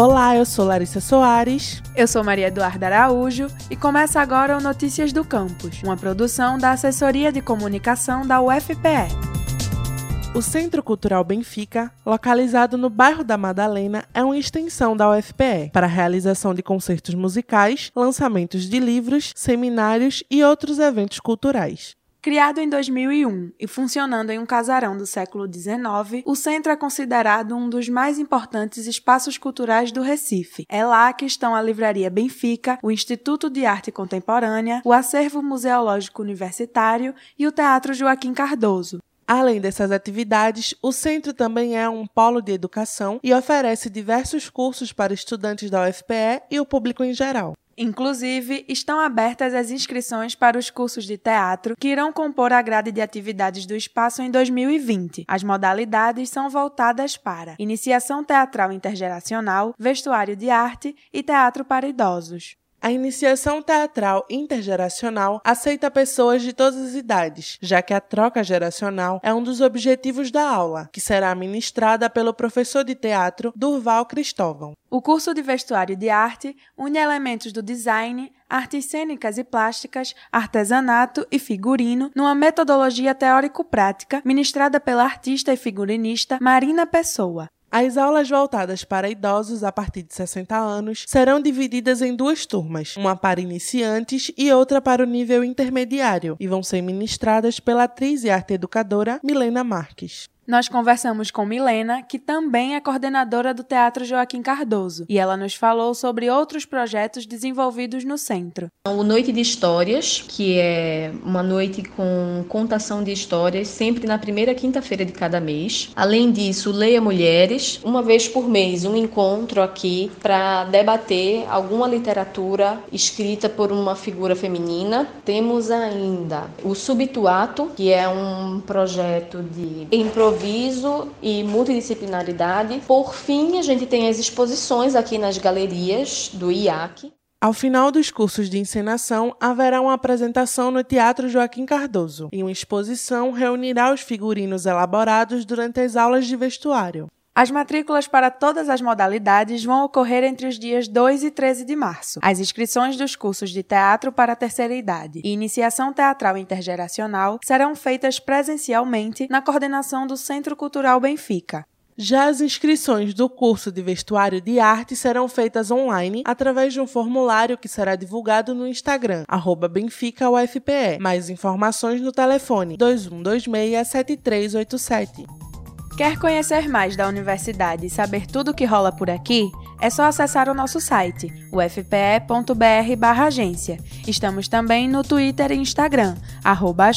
Olá, eu sou Larissa Soares. Eu sou Maria Eduarda Araújo e começa agora o Notícias do Campus, uma produção da Assessoria de Comunicação da UFPE. O Centro Cultural Benfica, localizado no bairro da Madalena, é uma extensão da UFPE para a realização de concertos musicais, lançamentos de livros, seminários e outros eventos culturais. Criado em 2001 e funcionando em um casarão do século XIX, o centro é considerado um dos mais importantes espaços culturais do Recife. É lá que estão a Livraria Benfica, o Instituto de Arte Contemporânea, o Acervo Museológico Universitário e o Teatro Joaquim Cardoso. Além dessas atividades, o centro também é um polo de educação e oferece diversos cursos para estudantes da UFPE e o público em geral. Inclusive, estão abertas as inscrições para os cursos de teatro que irão compor a grade de atividades do espaço em 2020. As modalidades são voltadas para iniciação teatral intergeracional, vestuário de arte e teatro para idosos. A iniciação teatral intergeracional aceita pessoas de todas as idades, já que a troca geracional é um dos objetivos da aula, que será ministrada pelo professor de teatro Durval Cristóvão. O curso de vestuário de arte une elementos do design, artes cênicas e plásticas, artesanato e figurino numa metodologia teórico-prática ministrada pela artista e figurinista Marina Pessoa. As aulas voltadas para idosos a partir de 60 anos serão divididas em duas turmas, uma para iniciantes e outra para o nível intermediário, e vão ser ministradas pela atriz e arte educadora Milena Marques nós conversamos com Milena, que também é coordenadora do Teatro Joaquim Cardoso, e ela nos falou sobre outros projetos desenvolvidos no centro. O Noite de Histórias, que é uma noite com contação de histórias, sempre na primeira quinta-feira de cada mês. Além disso, Leia Mulheres, uma vez por mês, um encontro aqui para debater alguma literatura escrita por uma figura feminina. Temos ainda o Subtuato, que é um projeto de improvisação improviso e multidisciplinaridade. Por fim, a gente tem as exposições aqui nas galerias do IAC. Ao final dos cursos de encenação, haverá uma apresentação no Teatro Joaquim Cardoso e uma exposição reunirá os figurinos elaborados durante as aulas de vestuário. As matrículas para todas as modalidades vão ocorrer entre os dias 2 e 13 de março. As inscrições dos cursos de teatro para a terceira idade e iniciação teatral intergeracional serão feitas presencialmente na coordenação do Centro Cultural Benfica. Já as inscrições do curso de vestuário de arte serão feitas online através de um formulário que será divulgado no Instagram, BenficaUFPE. Mais informações no telefone 2126 7387. Quer conhecer mais da universidade e saber tudo o que rola por aqui? É só acessar o nosso site, ufpe.br/agência. Estamos também no Twitter e Instagram, arroba